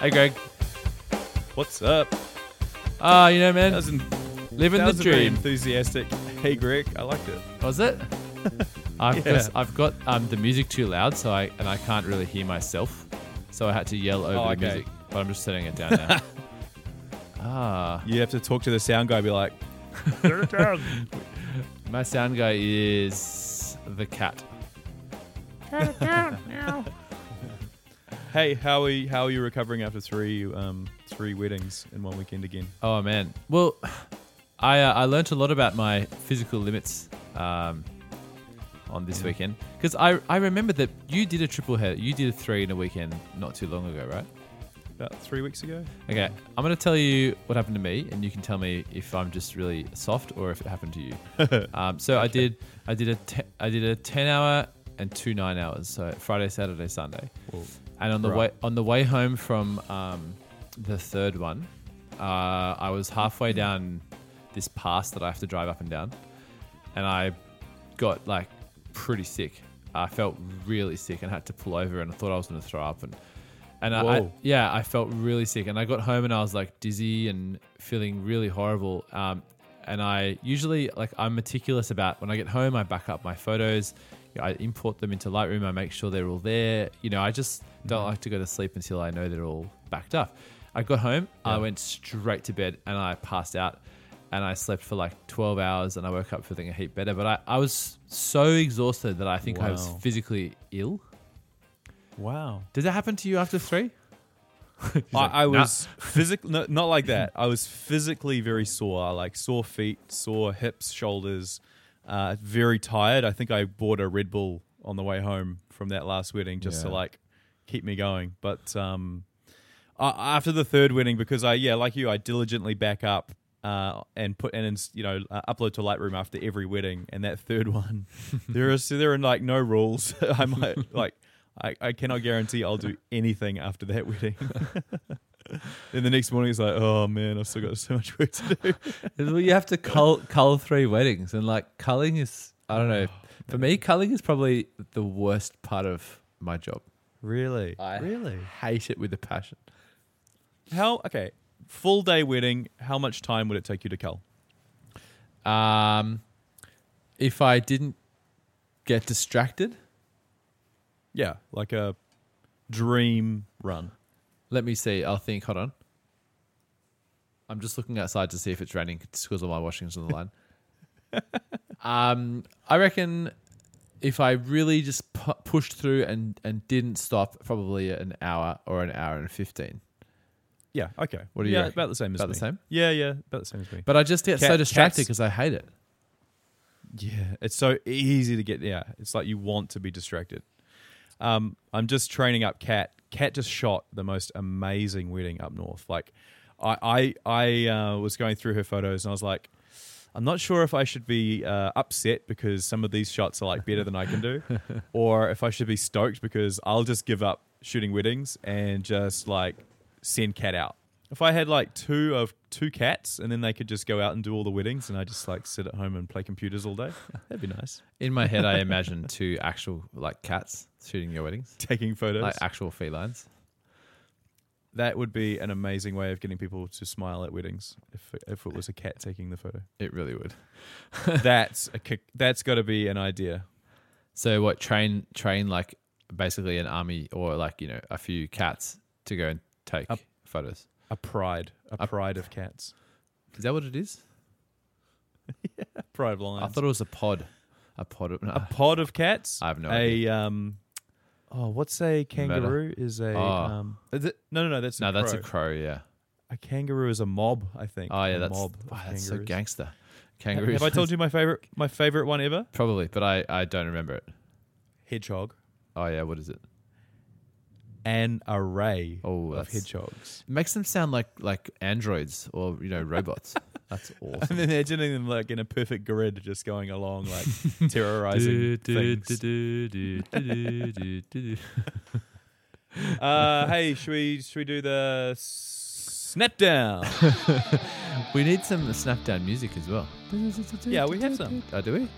Hey, Greg. What's up? Ah, you know, man, That was, an, living that the was a very dream. enthusiastic. Hey, Greg, I liked it. Was it? I've Yeah. got, I've got um, the music too loud, so I and I can't really hear myself, so I had to yell over Oh, the okay. music. But I'm just setting it down now. ah, You have to talk to the sound guy. Be like, my sound guy is the cat. Hey, how are you, how are you recovering after three um three weddings in one weekend again? Oh man. Well, I uh, I learned a lot about my physical limits um, on this Yeah. weekend because I I remember that you did a triple head. You did a three in a weekend not too long ago, right? About three weeks ago. Okay, I'm gonna tell you what happened to me, and you can tell me if I'm just really soft or if it happened to you. um, so I did I did a te- I did a ten hour and two nine hours. So Friday, Saturday, Sunday. Well, And on the Right. way on the way home from um, the third one, uh, I was halfway down this pass that I have to drive up and down, and I got like pretty sick. I felt really sick and had to pull over, and I thought I was going to throw up. And and I, I yeah, I felt really sick, and I got home and I was like dizzy and feeling really horrible. Um, and I usually like I'm meticulous about when I get home, I back up my photos. I import them into Lightroom. I make sure they're all there. You know, I just don't like to go to sleep until I know they're all backed up. I got home, I went straight to bed, and I passed out. And I slept for like 12 hours, and I woke up feeling a heap better. But I, I was so exhausted that I think I was physically ill. wow. Did that happen to you after three? I, like, I "Nah." was physically no, not like that. I was physically very sore, like sore feet, sore hips, shoulders, uh, very tired. I think I bought a Red Bull on the way home from that last wedding just to like keep me going. But um, after the third wedding, because I yeah, like you, I diligently back up. Uh, and put and you know uh, upload to Lightroom after every wedding, and that third one, there is there are like no rules. I might like I, I cannot guarantee I'll do anything after that wedding. Then the next morning, it's like, oh man, I've still got so much work to do. Well, you have to cull, cull three weddings, and like culling is, I don't know. For me, culling is probably the worst part of my job. Really? I really? hate it with a passion. How? Okay, full day wedding. How much time would it take you to cull? Um, if I didn't get distracted, Yeah, like a dream run. let me see. I'll think. Hold on. I'm just looking outside to see if it's raining because all my washing's on the line. um, I reckon if I really just pu- pushed through and and didn't stop, probably an hour or an hour and fifteen. Yeah. Okay. What do you Yeah, reckon? about the same as me. About me. the same? Yeah, yeah, about the same as me. But I just get so distracted because I hate it. Yeah, it's so easy to get. Yeah, it's like you want to be distracted. Um, I'm just training up Cat. Cat just shot the most amazing wedding up north. Like, I I I uh, was going through her photos and I was like, I'm not sure if I should be uh, upset because some of these shots are like better than I can do, or if I should be stoked because I'll just give up shooting weddings and just like send Cat out. If I had like two of two cats and then they could just go out and do all the weddings and I just like sit at home and play computers all day, that'd be nice. In my head, I imagine two actual like cats shooting your weddings, Taking photos. like actual felines. That would be an amazing way of getting people to smile at weddings if if it was a cat taking the photo. It really would. that's a kick, that's got to be an idea. So what? Train train like basically an army or like you know a few cats to go and take Up. photos. A pride, a A- pride of cats, Is that what it is? a pride of lions. I thought it was a pod. A pod. Of, no, a pod of cats. I have no a, idea. um, oh, what's a kangaroo? Is a Oh. um, is it, no, no, no. That's a no, that's a crow. crow. Yeah. a kangaroo is a mob. I think. Oh yeah, A that's mob. of wow, that's so kangaroos. gangster. Kangaroos. Have I told you my favorite my favorite one ever? Probably, but I I don't remember it. Hedgehog. Oh yeah, what is it? An array Oh, of that's, hedgehogs. it makes them sound like like androids or you know robots. that's awesome. I'm imagining them like in a perfect grid, just going along, like terrorizing things. Uh, hey, should we should we do the snap down? we need some snap down music as well. Yeah, we have some. Oh, do we?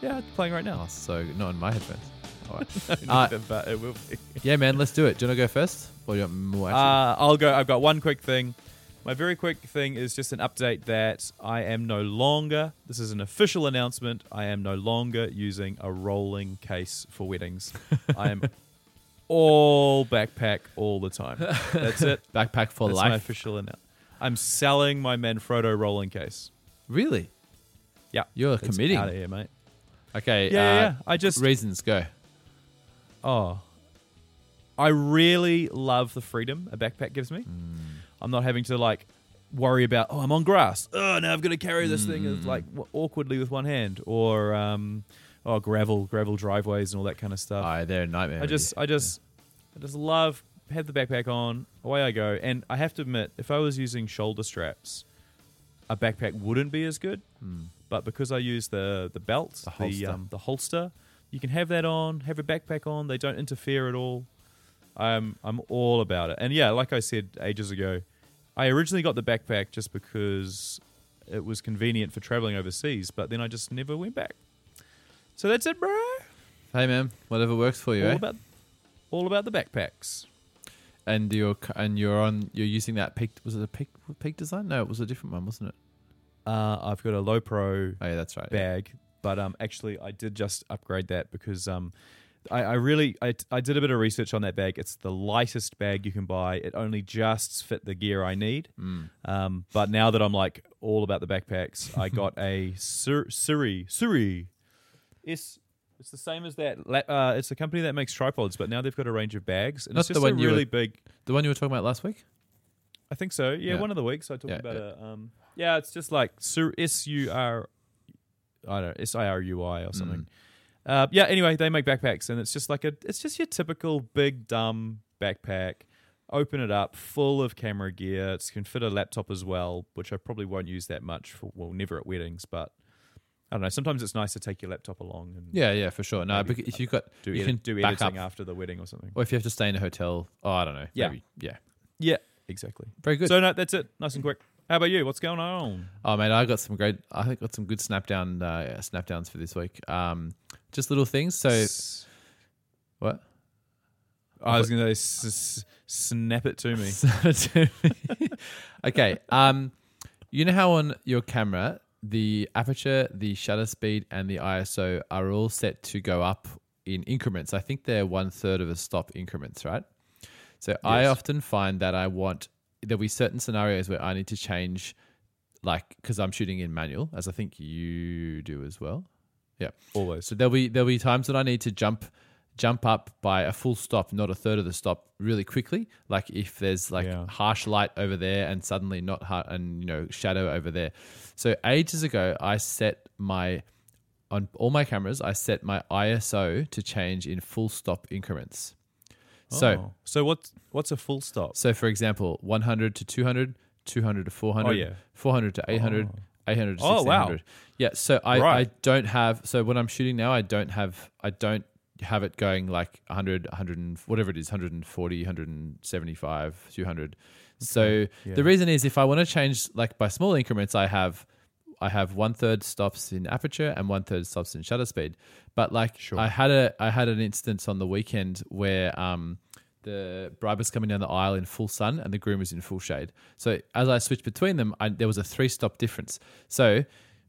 yeah, it's playing right now. Oh, so not in my headphones. All right. Uh, but it will be. yeah, man, let's do it. Do you want to go first? Or do you want more? Actually? Uh, I'll go. I've got one quick thing. My very quick thing is just an update that I am no longer. This is an official announcement. I am no longer using a rolling case for weddings. I am all backpack all the time. That's it. Backpack for That's my life. official announcement. I'm selling my Manfrotto rolling case. Really? Yeah, You're It's committing. out of here, mate. Okay. Yeah, uh, yeah, yeah. I just reasons go. Oh. I really love the freedom a backpack gives me. I'm not having to like worry about, oh, I'm on grass. Oh, now I've got to carry this thing as like w- awkwardly with one hand or um oh, gravel, gravel driveways and all that kind of stuff. Oh, they're a nightmare. I just I just I just love have the backpack on, away I go. And I have to admit, if I was using shoulder straps, a backpack wouldn't be as good. But because I use the the belt, The the um, the holster, you can have that on, have a backpack on. They don't interfere at all. I'm I'm all about it. And yeah, like I said ages ago, I originally got the backpack just because it was convenient for traveling overseas, but then I just never went back. So that's it, bro. Hey, man, whatever works for you, all eh? about all about the backpacks. and you're and you're on. You're using that peak. Was it a peak peak design? No, it was a different one, wasn't it? Uh, I've got a Lowepro Oh, yeah, that's right. bag, but um, actually I did just upgrade that because um, I, I really I, I did a bit of research on that bag. It's the lightest bag you can buy. It only just fit the gear I need. Mm. Um, but now that I'm like all about the backpacks, I got a Sur- Suri Suri. It's it's the same as that. Uh, it's a company that makes tripods, but now they've got a range of bags, and Not it's the just one a you were- really big. The one you were talking about last week. I think so. Yeah, Yeah. one of the weeks I talked Yeah, about yeah. it. Um, yeah, it's just like Sur- S U R. I don't know S I R U I or something. Mm. Uh, yeah. Anyway, they make backpacks, and it's just like a. It's just your typical big dumb backpack. Open it up, full of camera gear. It can fit a laptop as well, which I probably won't use that much for. Well, never at weddings, but I don't know. Sometimes it's nice to take your laptop along and Yeah, yeah, for sure. No, Maybe bec- if you've got, do you edit- can do editing up, after the wedding or something. or if you have to stay in a hotel. Oh, I don't know. Yeah. Maybe. Yeah. Yeah, exactly. Very good. So no, that's it. Nice and quick. How about you? What's going on? Oh man, I got some great. I think got some good snap down uh, snap downs for this week. Um, just little things. So S- what? I was going to say, s- snap it to me. okay. Um, you know how on your camera the aperture, the shutter speed, and the ISO are all set to go up in increments. I think they're one third of a stop increments, right? So I often find that I want there'll be certain scenarios where I need to change, like because I'm shooting in manual, as I think you do as well. Yeah. Always. So there'll be there'll be times that I need to jump jump up by a full stop, not a third of the stop, really quickly. Like if there's like Yeah. harsh light over there and suddenly not har and you know shadow over there. So ages ago, I set my on all my cameras, I set my ISO to change in full stop increments. So Oh. so what's what's a full stop? so for example, 100 to 200, 200 to 400, Oh, yeah. 400 to 800, 800 to Oh, wow. 1600. Yeah, so I, I don't have so when I'm shooting now I don't have I don't have it going like 100 100 and whatever it is 140 175 200. So yeah. the reason is if I want to change like by small increments I have I have one third stops in aperture and one third stops in shutter speed. But like Sure. I had a I had an instance on the weekend where um the bride was coming down the aisle in full sun and the groom was in full shade. So as I switched between them, I, there was a three stop difference. So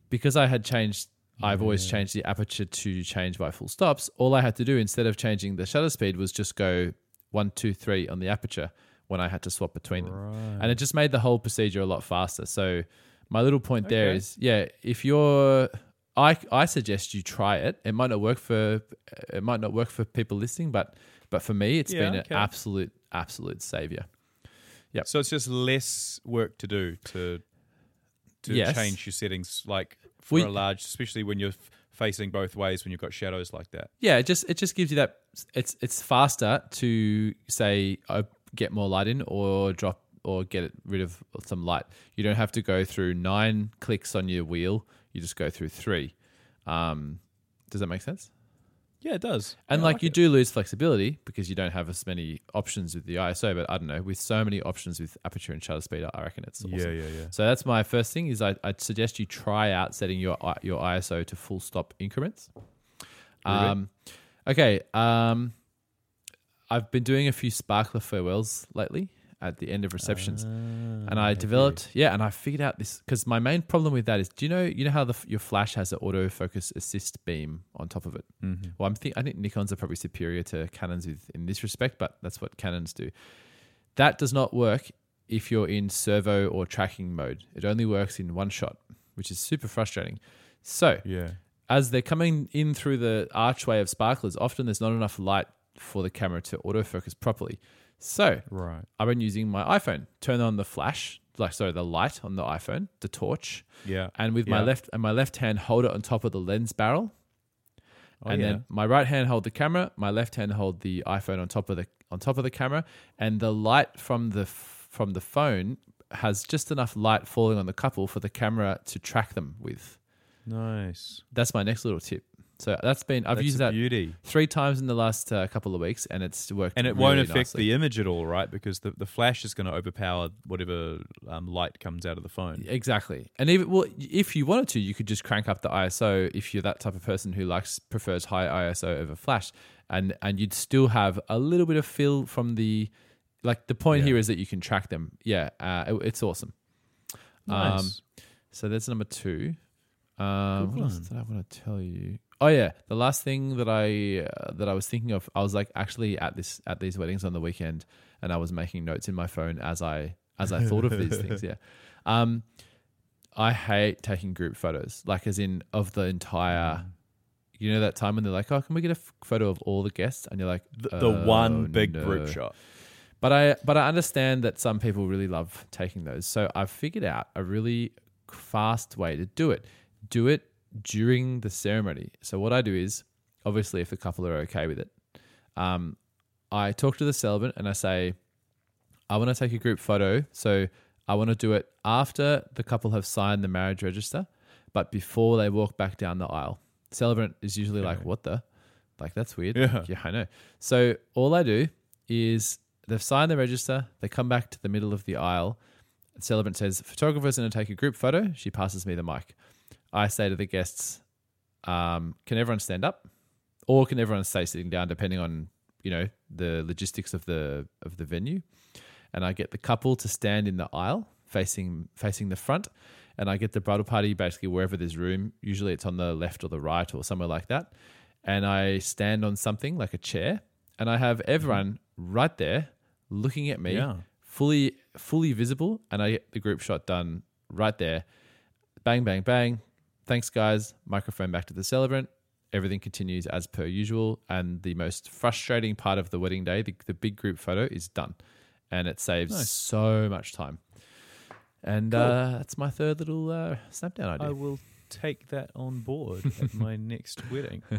because I had changed, I've always changed the aperture to change by full stops. All I had to do instead of changing the shutter speed was just go one, two, three on the aperture when I had to swap between them, and it just made the whole procedure a lot faster. So my little point there Okay. is, yeah, if you're I, I suggest you try it. It might not work for it might not work for people listening, but but for me, it's Yeah, been okay. an absolute absolute savior. Yeah. So it's just less work to do to to Yes. change your settings, like for We- a large, especially when you're f- facing both ways when you've got shadows like that. Yeah, it just it just gives you that it's it's faster to say uh, get more light in or drop or get rid of some light. You don't have to go through nine clicks on your wheel. You just go through three. Um, does that make sense? Yeah, it does. And I like, you it. do lose flexibility because you don't have as many options with the ISO. But I don't know, with so many options with aperture and shutter speed, I reckon it's awesome. Yeah, yeah, yeah. So that's my first thing is I, I'd suggest you try out setting your your ISO to full stop increments. Um, Okay. Um, I've been doing a few sparkler farewells lately at the end of receptions, and I developed yeah, and I figured out this because my main problem with that is, do you know you know how the, your flash has an autofocus assist beam on top of it? Mhm. Well, I'm think I think Nikon's are probably superior to Canons with, in this respect, but that's what Canons do. That does not work if you're in servo or tracking mode. It only works in one shot, which is super frustrating. So Yeah. as they're coming in through the archway of sparklers, often there's not enough light for the camera to autofocus properly. So Right. I've been using my iPhone. Turn on the flash, like sorry, the light on the iPhone, the torch, Yeah. and with my left and my left hand hold it on top of the lens barrel, Oh, and yeah. then my right hand hold the camera, my left hand hold the iPhone on top of the on top of the camera, and the light from the f- from the phone has just enough light falling on the couple for the camera to track them with. nice. That's my next little tip. So that's been I've That's used that beauty. three times in the last uh, couple of weeks, and it's worked. And it really won't affect nicely. the image at all, right? Because the, the flash is going to overpower whatever um, light comes out of the phone. Exactly. And even well, if you wanted to, you could just crank up the ISO if you're that type of person who likes prefers high ISO over flash, and and you'd still have a little bit of feel from the like the point Yeah. here is that you can track them. Yeah, uh, it- it's awesome. Um, Nice. So that's number two. Um, what else did I want to tell you? Oh yeah, the last thing that I uh, that I was thinking of, I was like actually at this at these weddings on the weekend, and I was making notes in my phone as I as I thought of these things. Yeah, um, I hate taking group photos, like as in of the entire. You know that time when they're like, "Oh, can we get a f- photo of all the guests?" And you're like, the, the "Oh, one big no." group shot. But I but I understand that some people really love taking those. So I've figured out a really fast way to do it. Do it during the ceremony. So what I do is obviously if the couple are okay with it, um, I talk to the celebrant and I say, I want to take a group photo. So I want to do it after the couple have signed the marriage register, but before they walk back down the aisle. Celebrant is usually like, what the? Like, that's weird. Yeah. yeah, I know. So all I do is they've signed the register, they come back to the middle of the aisle. The celebrant says, photographer's going to take a group photo. She passes me the mic. I say to the guests, um, can everyone stand up? Or can everyone stay sitting down, depending on, you know, the logistics of the of the venue. And I get the couple to stand in the aisle facing facing the front. And I get the bridal party basically wherever there's room. Usually it's on the left or the right or somewhere like that. And I stand on something like a chair and I have everyone right there looking at me Yeah. fully fully visible and I get the group shot done right there. Bang bang bang. Thanks guys. Microphone back to the celebrant. Everything continues as per usual and the most frustrating part of the wedding day, the, the big group photo is done. And it saves Nice. so much time. And Cool. uh, that's my third little uh, snapdown idea. I will take that on board at my next wedding.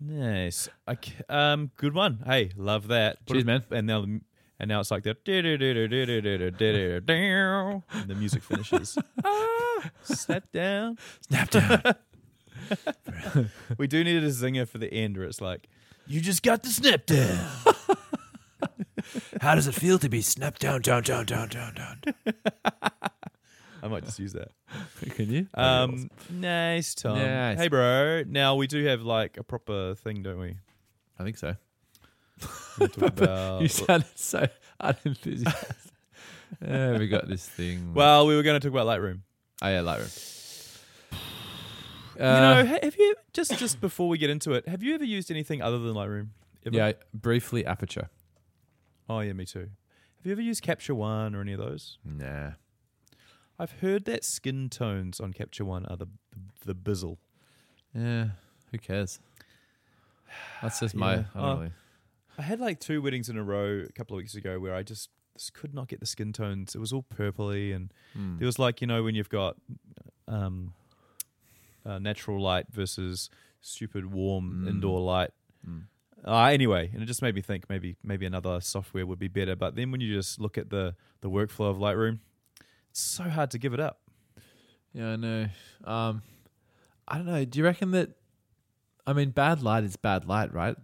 Nice. Okay, um, good one. Hey, love that. Cheers, man. And now, the- and now it's like the And the music finishes. ah, snap down. Snapdown. We do need a zinger for the end where it's like, you just got the snap down. How does it feel to be snapped down, down, down, down, down, down? I might just use that. Can you? Um, nice, Thom. Nice. Hey, bro. Now we do have like a proper thing, don't we? I think so. We talk about- you sounded so unenthusiastic. yeah, we got this thing. well, we were going to talk about Lightroom. oh yeah, Lightroom. you Uh, know, have you just just before we get into it, have you ever used anything other than Lightroom? Ever? yeah, briefly Aperture. Oh yeah, me too. Have you ever used Capture One or any of those? Nah. I've heard that skin tones on Capture One are the the, bizzle. Yeah, who cares? That's just my. I don't Oh. really. I had like two weddings in a row a couple of weeks ago where I just just could not get the skin tones. It was all purpley and. It was like you know when you've got um, uh, natural light versus stupid warm Mm. indoor light. Mm. Uh, anyway, and it just made me think maybe maybe another software would be better. But then when you just look at the the workflow of Lightroom, it's so hard to give it up. Yeah, I know. Um, I don't know. Do you reckon that? I mean, bad light is bad light, right?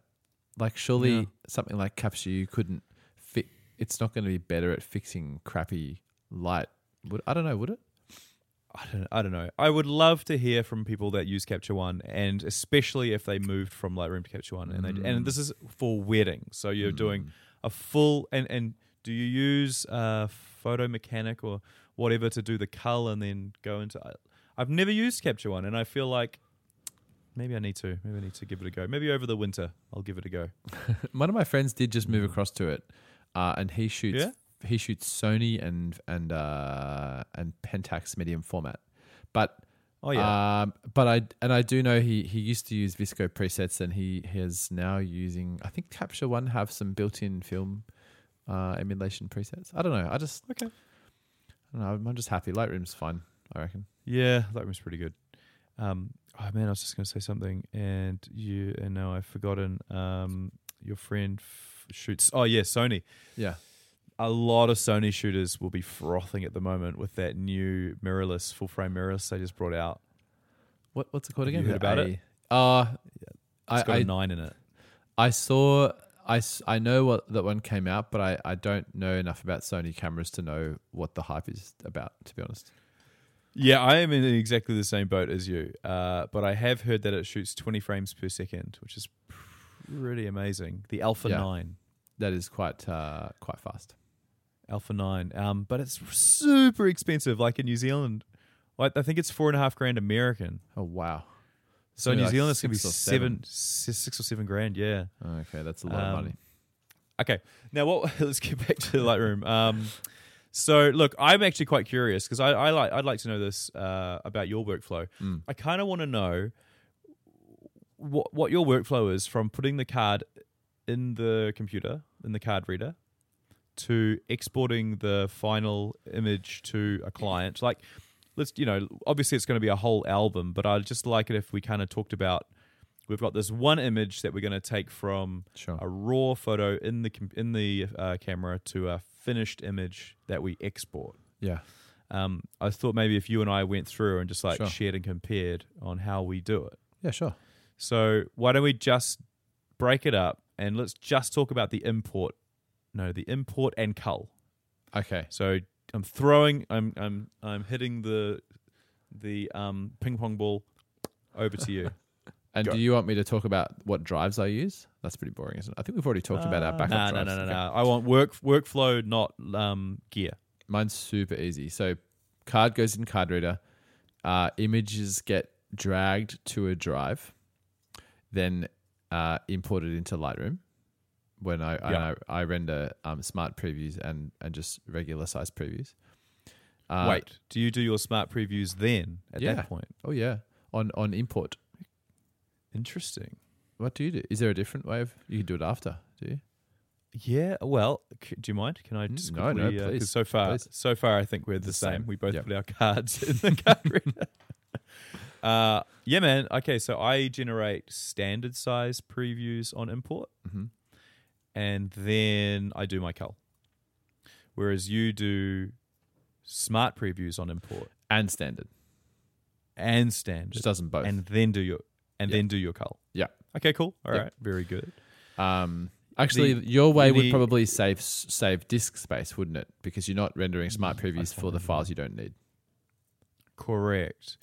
Like, surely Yeah. something like Capture you couldn't fit. It's not going to be better at fixing crappy light. Would I don't know. Would it? I don't, I don't know. I would love to hear from people that use Capture One, and especially if they moved from Lightroom to Capture One, and they, Mm. and this is for weddings. So you're doing a full and and do you use uh, Photo Mechanic or whatever to do the cull and then go into? I've never used Capture One, and I feel like maybe I need to. Maybe I need to give it a go. Maybe over the winter I'll give it a go. One of my friends did just move across to it, uh, and he shoots Yeah? he shoots Sony and and uh, and Pentax medium format, but Oh yeah, um, but I and I do know he he used to use VSCO presets, and he is now using I think Capture One have some built-in film uh, emulation presets. I don't know. I just okay. I don't know. I'm just happy. Lightroom's fine. I reckon. Yeah, was pretty good. Um, oh man, I was just going to say something, and you and now I've forgotten. Um, your friend f- shoots. Oh yeah, Sony. Yeah. A lot of Sony shooters will be frothing at the moment with that new mirrorless full frame mirrorless they just brought out. What what's it called Have you again? heard about A- it? Uh, It's I, got a I nine in it. I saw I, I know what that one came out, but I, I don't know enough about Sony cameras to know what the hype is about. To be honest, Yeah, I am in exactly the same boat as you. Uh, but I have heard that it shoots 20 frames per second, which is pretty amazing. The Alpha Yeah. 9. that is quite uh, quite fast. Alpha 9. Um, but it's super expensive, like in New Zealand. Like, I think it's four and a half grand American. Oh wow! So Only New like Zealand, it's going to be six or seven, six or seven grand, yeah. Okay, that's a lot of Um, money. Okay, now what? Let's get back to Lightroom. Um, so look, I'm actually quite curious because I, I like I'd like to know this uh, about your workflow. Mm. I kind of want to know what what your workflow is from putting the card in the computer in the card reader to exporting the final image to a client. Like, let's you know, obviously it's going to be a whole album, but I'd just like it if we kind of talked about. We've got this one image that we're going to take from Sure. a raw photo in the in the uh, camera to a finished image that we export. Yeah. Um, I thought maybe if you and I went through and just like Sure. shared and compared on how we do it. Yeah. Sure. So why don't we just break it up and let's just talk about the import. No, the import and cull. Okay. So I'm throwing. I'm I'm I'm hitting the the um, ping pong ball over to you. And Go. do you want me to talk about what drives I use? That's pretty boring, isn't it? I think we've already talked about our backup no, no, drives. no, no, Okay. no. I want work workflow, not um, gear. Mine's super easy. So card goes in card reader. Uh, images get dragged to a drive, then uh, imported into Lightroom. When I Yeah. I, I render um, smart previews and and just regular size previews. Uh, Wait, do you do your smart previews then at Yeah. that point? Oh yeah. On on import. Interesting. What do you do? Is there a different way of you can do it after? Do you? Yeah. Well, c- do you mind? Can I just Mm, no, no, quickly? uh 'cause please, so far, please. so far, I think we're the, The same. same. We both Yep. put our cards in the card reader. Uh, yeah, man. Okay, so I generate standard size previews on import, Mm-hmm. and then I do my cull. Whereas you do smart previews on import And standard. and standard, Just doesn't both. and then do your and Yeah. then do your cull. Yeah. Okay. Cool. All right. Very good. Um, actually, The- your way would probably save save disk space, wouldn't it? Because you're not rendering smart previews for the files you don't need. Correct.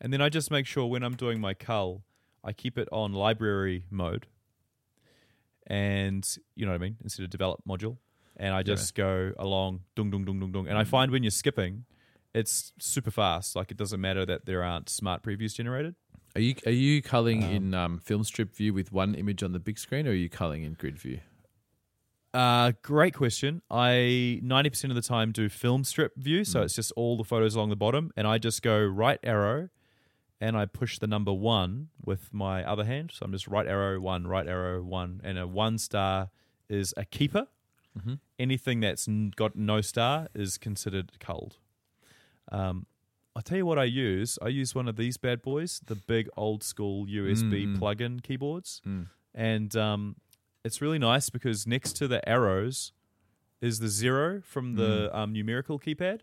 And then I just make sure when I'm doing my cull, I keep it on library mode. And you know what I mean? Instead of develop module. And I just go along dung dung dung dung dung. And I find when you're skipping, it's super fast. Like it doesn't matter that there aren't smart previews generated. Are you are you culling Um, in um, film strip view with one image on the big screen, or are you culling in grid view? Uh, great question. I 90% of the time do film strip view. So Mm. it's just all the photos along the bottom. And I just go right arrow and I push the number one with my other hand. So I'm just right arrow, one, right arrow, one. And a one star is a keeper. Mm-hmm. Anything that's got no star is considered culled. Um, I'll tell you what I use. I use one of these bad boys, the big old school USB Mm, mm. plug-in keyboards Mm. and um, it's really nice because next to the arrows is the zero from the um, numerical keypad.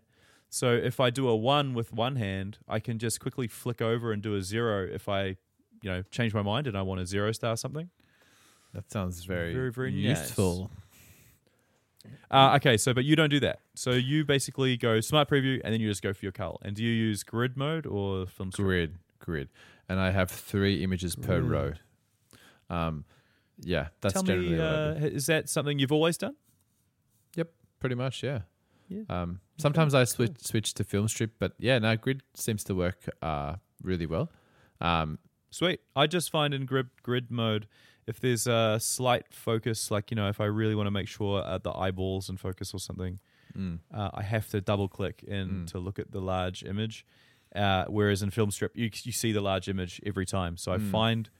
So if I do a one with one hand, I can just quickly flick over and do a zero if I, you know, change my mind and I want a zero star something. That sounds very Very, very useful. Uh, okay, so but you don't do that. So you basically go smart preview and then you just go for your cull. And do you use grid mode or film strip? Grid, grid, and I have three images per Grid. row. Um, yeah, that's Tell generally me, what I uh, do. is that something you've always done? Yep, pretty much. Yeah. Yeah. Um, sometimes I switch switch to film strip, but yeah, no, grid seems to work uh, really well. Um, Sweet. I just find in grid grid mode, if there's a slight focus, like you know, if I really want to make sure uh, the eyeballs and focus or something, mm, uh, I have to double click in Mm. to look at the large image. Uh, whereas in film strip, you you see the large image every time. So I Mm. find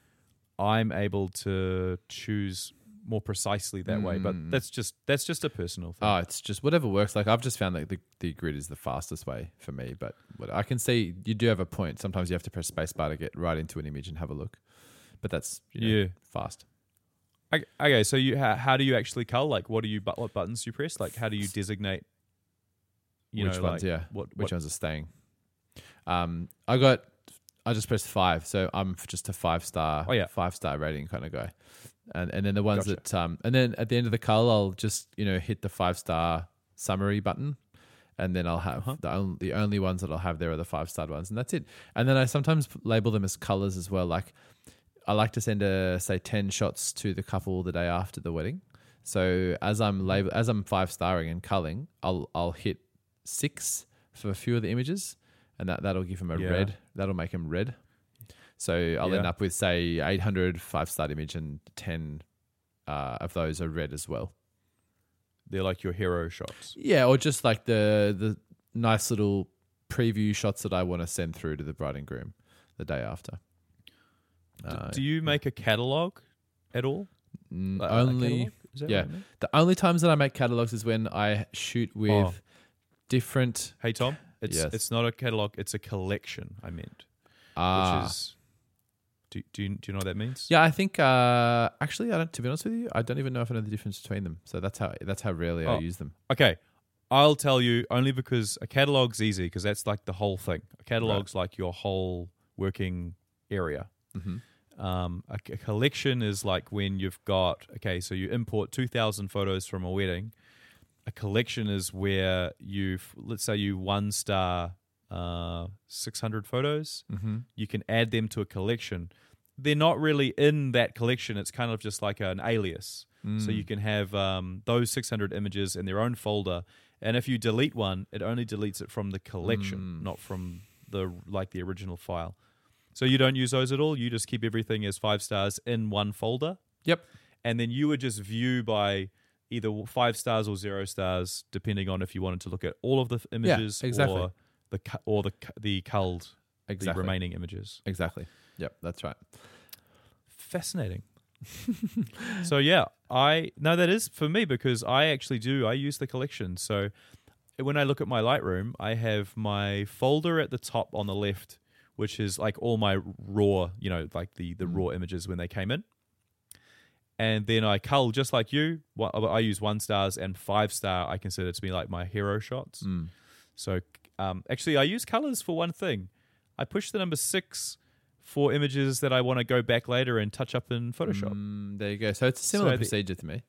I'm able to choose more precisely that way. But Mm. that's just that's just a personal thing. oh, it's just whatever works. Like I've just found that the, the grid is the fastest way for me. But what I can see, you do have a point. Sometimes you have to press spacebar to get right into an image and have a look. But that's you know, yeah. fast. Okay, so you how, how do you actually cull? Like, what do you but what buttons you press? Like, how do you designate? You Which know, ones? like, yeah. What, Which what ones are staying? Um, I got. I just pressed five, so I'm just a five star, Oh, yeah. five star rating kind of guy. And and then the ones Gotcha. that um, and then at the end of the cull, I'll just you know hit the five star summary button, and then I'll have Uh-huh. the only the only ones that I'll have there are the five star ones, and that's it. And then I sometimes label them as colors as well. Like I like to send a say ten shots to the couple the day after the wedding. So as I'm label as I'm five starring and culling, I'll I'll hit six for a few of the images, and that that'll give them a Yeah. red. That'll make them red. So I'll end up with say 800 five star image and 10 uh, of those are red as well. they're like your hero shots. Yeah, or just like the the nice little preview shots that I want to send through to the bride and groom the day after. Uh, do you make a catalog at all? n- Like, only catalog? Is that yeah. I mean? the only times that I make catalogs is when I shoot with Oh. different Hey Thom, it's Yes. it's not a catalog. It's a collection. I meant, ah, which is. Do, do you do you know what that means? Yeah, I think uh, actually, I don't. To be honest with you, I don't even know if I know the difference between them. So that's how that's how rarely I Oh. use them. Okay, I'll tell you only because a catalog's easy because that's like the whole thing. A catalog's like your whole working area. Mm-hmm. Um, a, a collection is like when you've got okay, so you import two thousand photos from a wedding. A collection is where you've let's say you one star uh, six hundred photos. Mm-hmm. You can add them to a collection. They're not really in that collection. It's kind of just like an alias. Mm. So you can have um, those 600 images in their own folder, and if you delete one, it only deletes it from the collection, Mm. not from the like the original file. So you don't use those at all. You just keep everything as five stars in one folder. Yep. And then you would just view by either five stars or zero stars, depending on if you wanted to look at all of the images exactly. or the or the the culled exactly. the remaining images. Exactly. Yep, that's right. fascinating. so yeah, I no, that is for me because I actually do. I use the collection. So when I look at my Lightroom, I have my folder at the top on the left, which is like all my raw, you know, like the the raw images when they came in. And then I cull just like you. I use one stars and five star. I consider to be like my hero shots. Mm. So um, actually, I use colors for one thing. I push the number six for images that I want to go back later and touch up in Photoshop. Mm, there you go. So it's a similar the- procedure to me.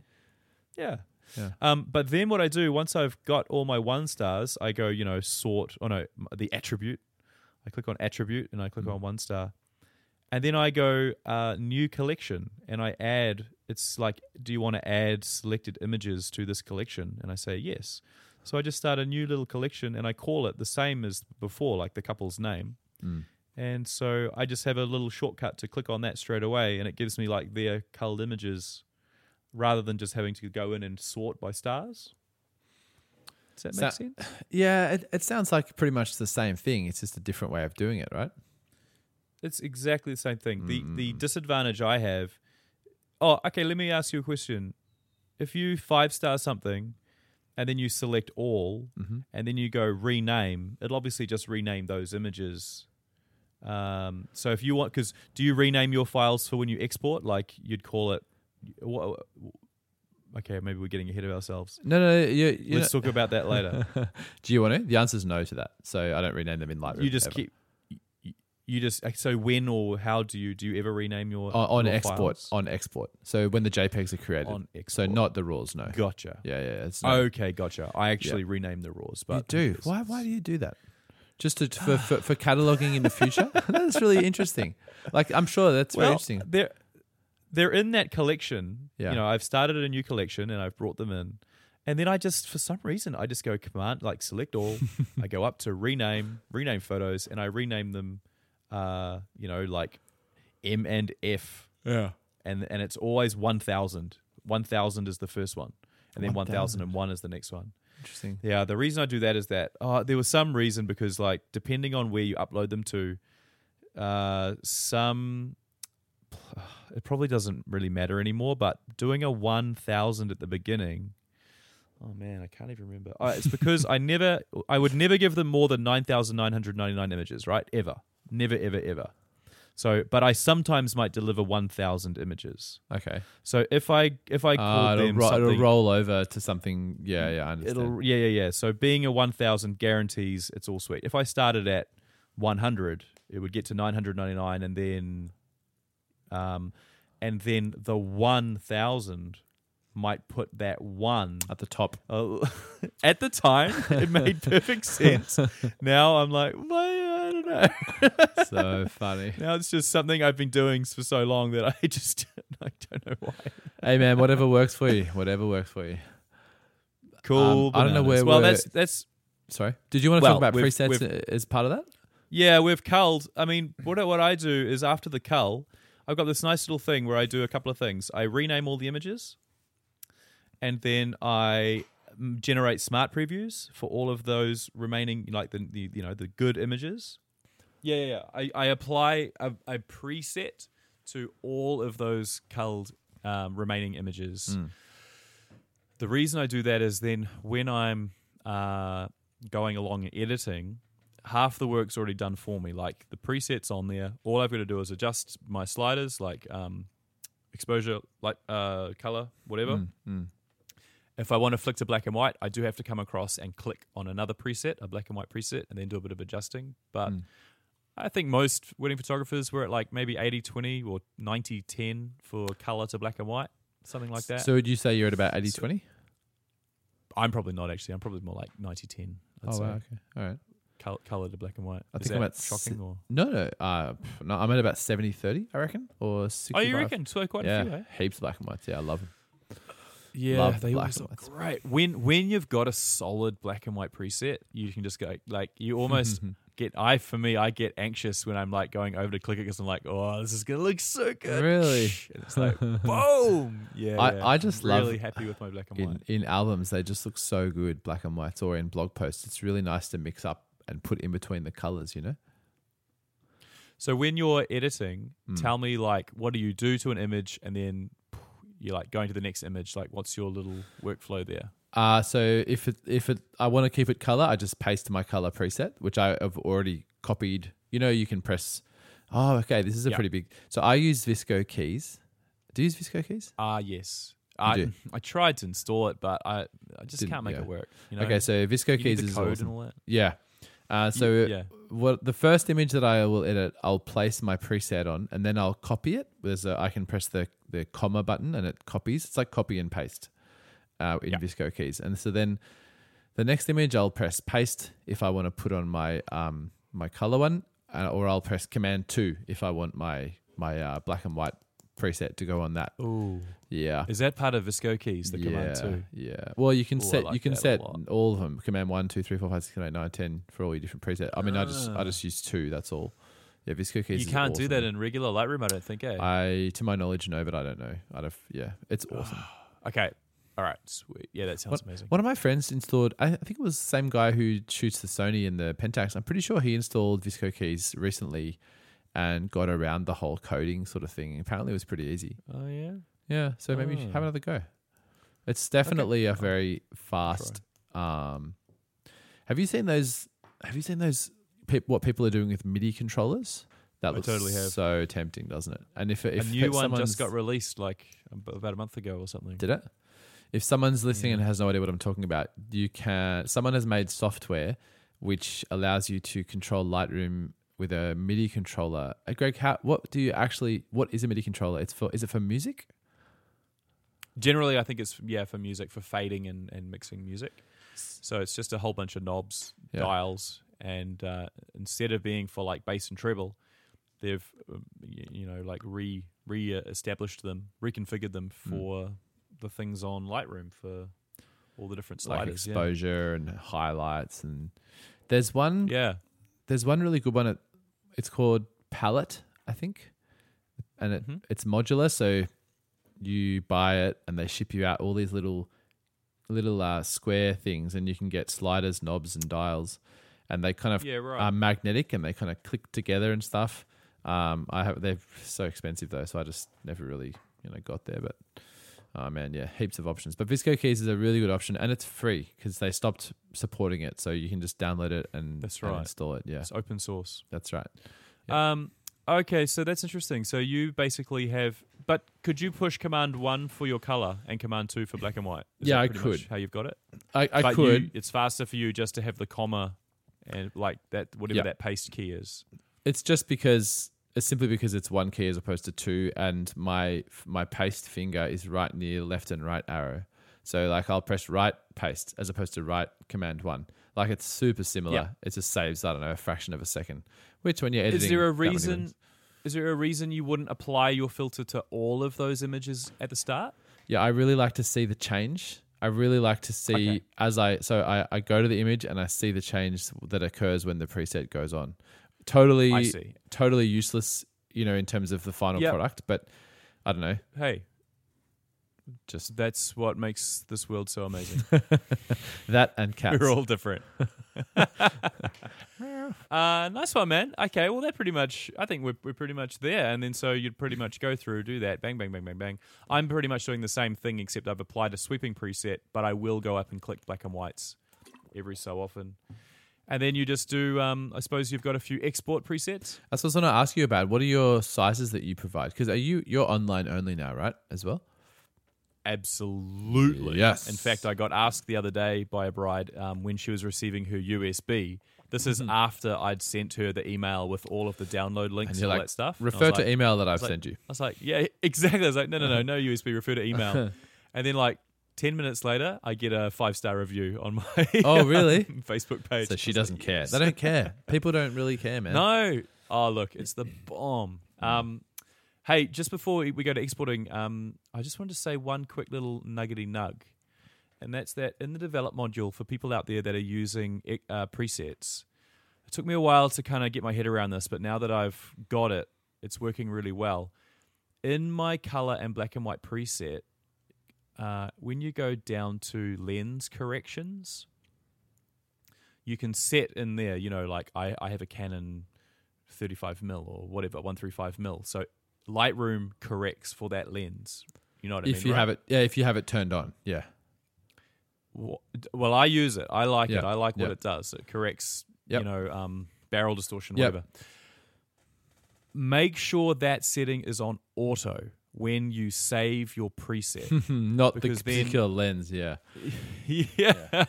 Yeah. Yeah. Um, but then what I do once I've got all my one stars, I go, you know, sort. Oh no, the attribute. I click on attribute and I click Mm. on one star, and then I go uh, new collection and I add. It's like, do you want to add selected images to this collection? And I say yes. So I just start a new little collection and I call it the same as before, like the couple's name. Mm. And so I just have a little shortcut to click on that straight away, and it gives me like their culled images rather than just having to go in and sort by stars. Does that make So- sense? Yeah, it, it sounds like pretty much the same thing. It's just a different way of doing it, right? It's exactly the same thing. The the Mm. disadvantage I have. Oh, okay. Let me ask you a question. If you five star something, and then you select all, Mm-hmm. and then you go rename, it'll obviously just rename those images. Um, so if you want, because do you rename your files for when you export? Like you'd call it. wha- Okay, maybe we're getting ahead of ourselves. No, no, you, you Let's talk about that later. Do you want to? The answer is no to that. So I don't rename them in Lightroom. you just ever. keep. You, just so when or how do you do you ever rename your on, on your export. files? On export. So when the JPEGs are created. On So not the raws. No. Gotcha. Yeah, yeah. It's Okay, gotcha. I actually renamed the raws, but you do. Why? Why do you do that? Just to, for, for for cataloging in the future. that's really interesting. Like I'm sure that's very interesting. they're they're in that collection. Yeah. You know, I've started a new collection and I've brought them in. And then I just for some reason I just go command like select all. I go up to rename, rename photos, and I rename them uh, you know, like M and F. Yeah. And and it's always one thousand. One thousand is the first one. And then one 1000. thousand and one is the next one. Interesting. Yeah, the reason I do that is that uh, there was some reason because like depending on where you upload them to, uh, some it probably doesn't really matter anymore. But doing a one thousand at the beginning, oh man, I can't even remember. Uh, it's because I never, I would never give them more than nine thousand nine hundred ninety nine images, right? Ever, never, ever, ever. So, but I sometimes might deliver one thousand images. Okay. So if I if I call Uh, it'll, them ro- it'll roll over to something. Yeah, yeah. I understand. It'll yeah yeah yeah. So being a one thousand guarantees it's all sweet. If I started at one hundred, it would get to nine hundred ninety nine, and then, um, and then the one thousand might put that one at the top. uh, at the time. It made perfect sense. now I'm like, well, I don't know. so funny. now it's just something I've been doing for so long that I just I don't know why. Hey man, whatever works for you. Whatever works for you. Cool. Um, I don't know where Well, we're- that's that's Sorry. Did you want to Well, talk about presets as part of that? Yeah, we've culled. I mean, what what I do is after the cull, I've got this nice little thing where I do a couple of things. I rename all the images, and then I mm, generate smart previews for all of those remaining, like the, the you know the good images. Yeah, yeah. yeah. I, I apply a, a preset to all of those culled um, remaining images. The reason I do that is then when I'm uh, going along and editing, half the work's already done for me. Like the presets on there, all I've got to do is adjust my sliders, like um, exposure, like uh, color, whatever. Mm, If I want to flick to black and white, I do have to come across and click on another preset, a black and white preset, and then do a bit of adjusting. But Mm. I think most wedding photographers were at like maybe 80 20 or 90 10 for color to black and white, something like that. So would you say you're at about 80 So- 20? I'm probably not actually. I'm probably more like 90 10. I'd Oh, say. wow, okay. All right. Col- color to black and white. I Is think that I'm at shocking si- or? No, no. Uh, pff, no, I'm at about 70 30, I reckon. Or 65. Oh, you reckon? So quite yeah. a few, eh? Heaps of black and whites. Yeah, I love them. Yeah, Love they black always and look whites. great. When when you've got a solid black and white preset, you can just go like you almost get. I for me, I get anxious when I'm like going over to click it because I'm like, oh, this is gonna look so good. Really? And it's like boom. Yeah, I- yeah. I just I'm love really happy with my black and in, white. in albums, they just look so good, black and whites, or in blog posts. It's really nice to mix up and put in between the colors, you know? So when you're editing, Mm. tell me like what do you do to an image, and then you're like going to the next image. Like, what's your little workflow there? Uh, so if it, if it, I want to keep it color, I just paste my color preset, which I have already copied. You know, you can press. Oh, okay. This is a Yeah. pretty big. So I use VSCO keys. Do you use VSCO keys? Ah, yes. I? I tried to install it, but I I just Didn't- can't make yeah. it work. You know? okay, so VSCO you keys is code awesome. and all that. Yeah. Uh, so yeah. what the first image that I will edit, I'll place my preset on, and then I'll copy it. There's a, I can press the the comma button, and it copies. It's like copy and paste uh, in Yeah. VSCO keys. And so then the next image, I'll press paste if I want to put on my um my color one, uh, or I'll press Command two if I want my my uh, black and white preset to go on that. Ooh. Yeah. Is that part of VSCO keys, the yeah, command too? Yeah. Well, you can Ooh, set you can set all of them. Command one, two, three, four, five, six, seven, eight, nine, ten for all your different presets. I mean, I just I Ah. just use two. That's all. Yeah, VSCO keys. You can't do that in regular Lightroom, I don't think, eh? I, to my knowledge, no, but I don't know. I'd have. Yeah, it's awesome. okay. All right. Sweet. Yeah, that sounds amazing. One of my friends installed. I I think it was the same guy who shoots the Sony and the Pentax. I'm pretty sure he installed VSCO keys recently, and got around the whole coding sort of thing. Apparently, it was pretty easy. Oh, yeah? Yeah, so maybe Oh. have another go. It's definitely a very fast. Um, have you seen those? Have you seen those? Peop, what people are doing with MIDI controllers? That I looks totally have. so tempting, doesn't it? And if if a new one just got released like ab- about a month ago or something. did it? If someone's listening and has no idea what I'm talking about, you can. Someone has made software which allows you to control Lightroom with a MIDI controller. Uh, Greg, how what do you actually? What is a MIDI controller? It's for is it for music? Generally, I think it's yeah for music, for fading and, and mixing music. So it's just a whole bunch of knobs, Yeah. dials, and uh, instead of being for like bass and treble, they've um, you know like re re established them, reconfigured them Hmm. for the things on Lightroom for all the different like sliders. yeah. exposure and highlights and there's one yeah. there's one really good one. At, it's called Palette, I think, and it, Mhm. it's modular. So you buy it, and they ship you out all these little little uh, square things, and you can get sliders, knobs, and dials, and they kind of Yeah, right. are magnetic, and they kind of click together and stuff. Um, I have they're so expensive though, so I just never really you know got there, but. Oh man, yeah, heaps of options. But VSCO Keys is a really good option, and it's free because they stopped supporting it, so you can just download it and, That's and install it. Yeah, It's open source. that's right. Yeah. Um, okay, so that's interesting. So you basically have, but could you push Command One for your color and Command Two for black and white? Is Yeah, that I could. much How you've got it? I, I but could. You, it's faster for you just to have the comma and like that, whatever Yeah. that paste key is. It's just because simply because it's one key as opposed to two, and my my paste finger is right near left and right arrow. So like I'll press right paste as opposed to right command one. Like it's super similar. Yeah. It just saves I don't know a fraction of a second. Which when you're editing, Is there a reason? Is there a reason you wouldn't apply your filter to all of those images at the start? Yeah, I really like to see the change. I really like to see Okay. as I so I, I go to the image and I see the change that occurs when the preset goes on. Totally totally useless, you know, in terms of the final Yep. product, but I don't know. Hey, Just that's what makes this world so amazing. that and cats. We're all different. uh, nice one, man. Okay, well, that pretty much, I think we're, we're pretty much there. And then so you'd pretty much go through, do that, bang, bang, bang, bang, bang. I'm pretty much doing the same thing, except I've applied a sweeping preset, but I will go up and click black and whites every so often. And then you just do, um, I suppose you've got a few export presets. That's what I was going to ask you about. What are your sizes that you provide? Because are you you're online only now, right? As well. Absolutely. Yes. In fact, I got asked the other day by a bride um, when she was receiving her USB. This is after I'd sent her the email with all of the download links And and, all like, that stuff. Refer to like- email that I've like- sent you. I was like, yeah, exactly. I was like, no, no, no, no USB. Refer to email. and then like ten minutes later, I get a five star review on my Oh, really? Facebook page. So she doesn't like, care. yes. They don't care. People don't really care, man. No. Oh, look, it's the bomb. Um, hey, just before we we go to exporting, um, I just wanted to say one quick little nuggety nug, and that's that in the develop module for people out there that are using uh, presets. It took me a while to kind of get my head around this, but now that I've got it, it's working really well. In my color and black and white preset, uh, when you go down to lens corrections, you can set in there, you know, like I, I have a Canon 35 mil or whatever, 135 mil. So Lightroom corrects for that lens. You know what I if mean? you right? have it, yeah, if you have it turned on, yeah. Well, I use it. I like it. I like what it does. It corrects, Yep. you know, um, barrel distortion, Yep. whatever. Make sure that setting is on auto when you save your preset. Not the Because then- particular lens, yeah. yeah.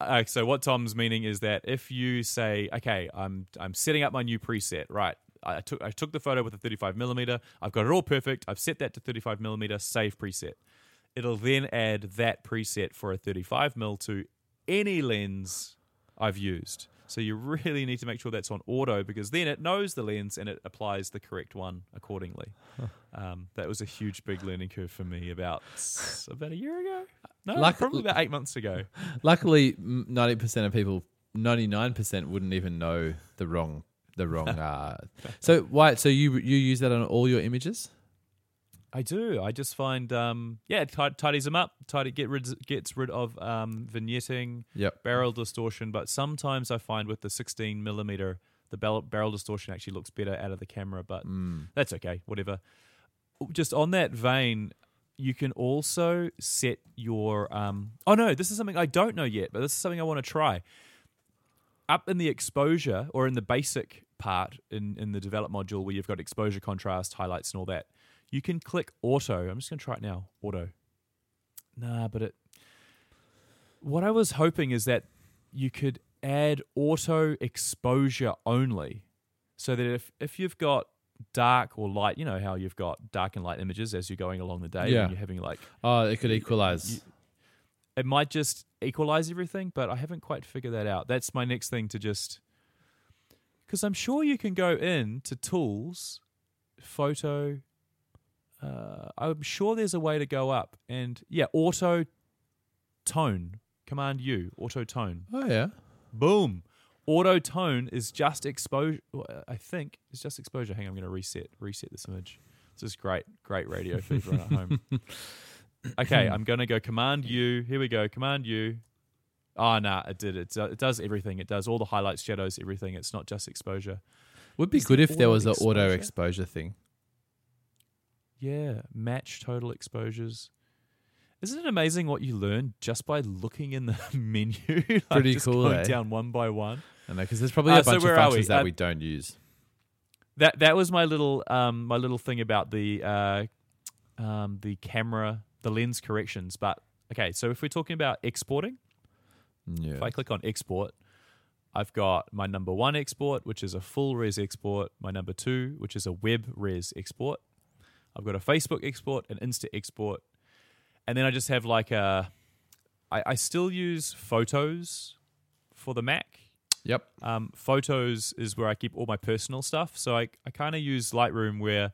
Uh, so what Thom's meaning is that if you say, okay, I'm I'm setting up my new preset, right? I took I took the photo with a 35 millimeter. I've got it all perfect. I've set that to 35 millimeter. Save preset. It'll then add that preset for a 35 mil to any lens I've used. So you really need to make sure that's on auto because then it knows the lens and it applies the correct one accordingly. Um, that was a huge, big learning curve for me about about a year ago. No, Luck- probably about eight months ago. Luckily, ninety percent of people, ninety nine percent wouldn't even know the wrong, the wrong. Uh, so why? So you you use that on all your images? I do. I just find, um, yeah, it tidies them up. Tidy get rid gets rid of um, vignetting, Yep. barrel distortion. But sometimes I find with the 16 millimeter, the barrel, barrel distortion actually looks better out of the camera. But Mm. that's okay. Whatever. Just on that vein, you can also set your. Um, oh no, this is something I don't know yet, but this is something I want to try. Up in the exposure or in the basic part in in the develop module where you've got exposure, contrast, highlights, and all that, you can click auto. I'm just going to try it now. Auto. Nah, but it. What I was hoping is that you could add auto exposure only, so that if if you've got dark or light, you know how you've got dark and light images as you're going along the day, Yeah. and you're having like Oh, it could equalize. you- it might just equalize everything, but I haven't quite figured that out. That's my next thing to just because I'm sure you can go in to tools, photo. Uh, I'm sure there's a way to go up and yeah, auto tone, command U, auto tone. oh yeah. Boom. Auto tone is just exposure. I think it's just exposure. Hang on, I'm going to reset reset this image. This is great, great radio for everyone at home. Okay, I'm going to go Command U. Here we go, Command U. Oh, nah, it did. It, it does everything. It does all the highlights, shadows, everything. It's not just exposure. Would be Is good if there was an auto exposure? exposure thing. Yeah, match total exposures. Isn't it amazing what you learn just by looking in the menu? like Pretty just cool, Going eh? down one by one. I know because there's probably Uh, a so bunch where of are we? functions that Uh, we don't use. That that was my little um my little thing about the uh um the camera the lens corrections. But okay, so if we're talking about exporting, Yeah. if I click on export, I've got my number one export, which is a full res export, my number two, which is a web res export. I've got a Facebook export, an Insta export, and then I just have like a. I, I still use photos for the Mac. Yep. Um, photos is where I keep all my personal stuff. So I, I kind of use Lightroom where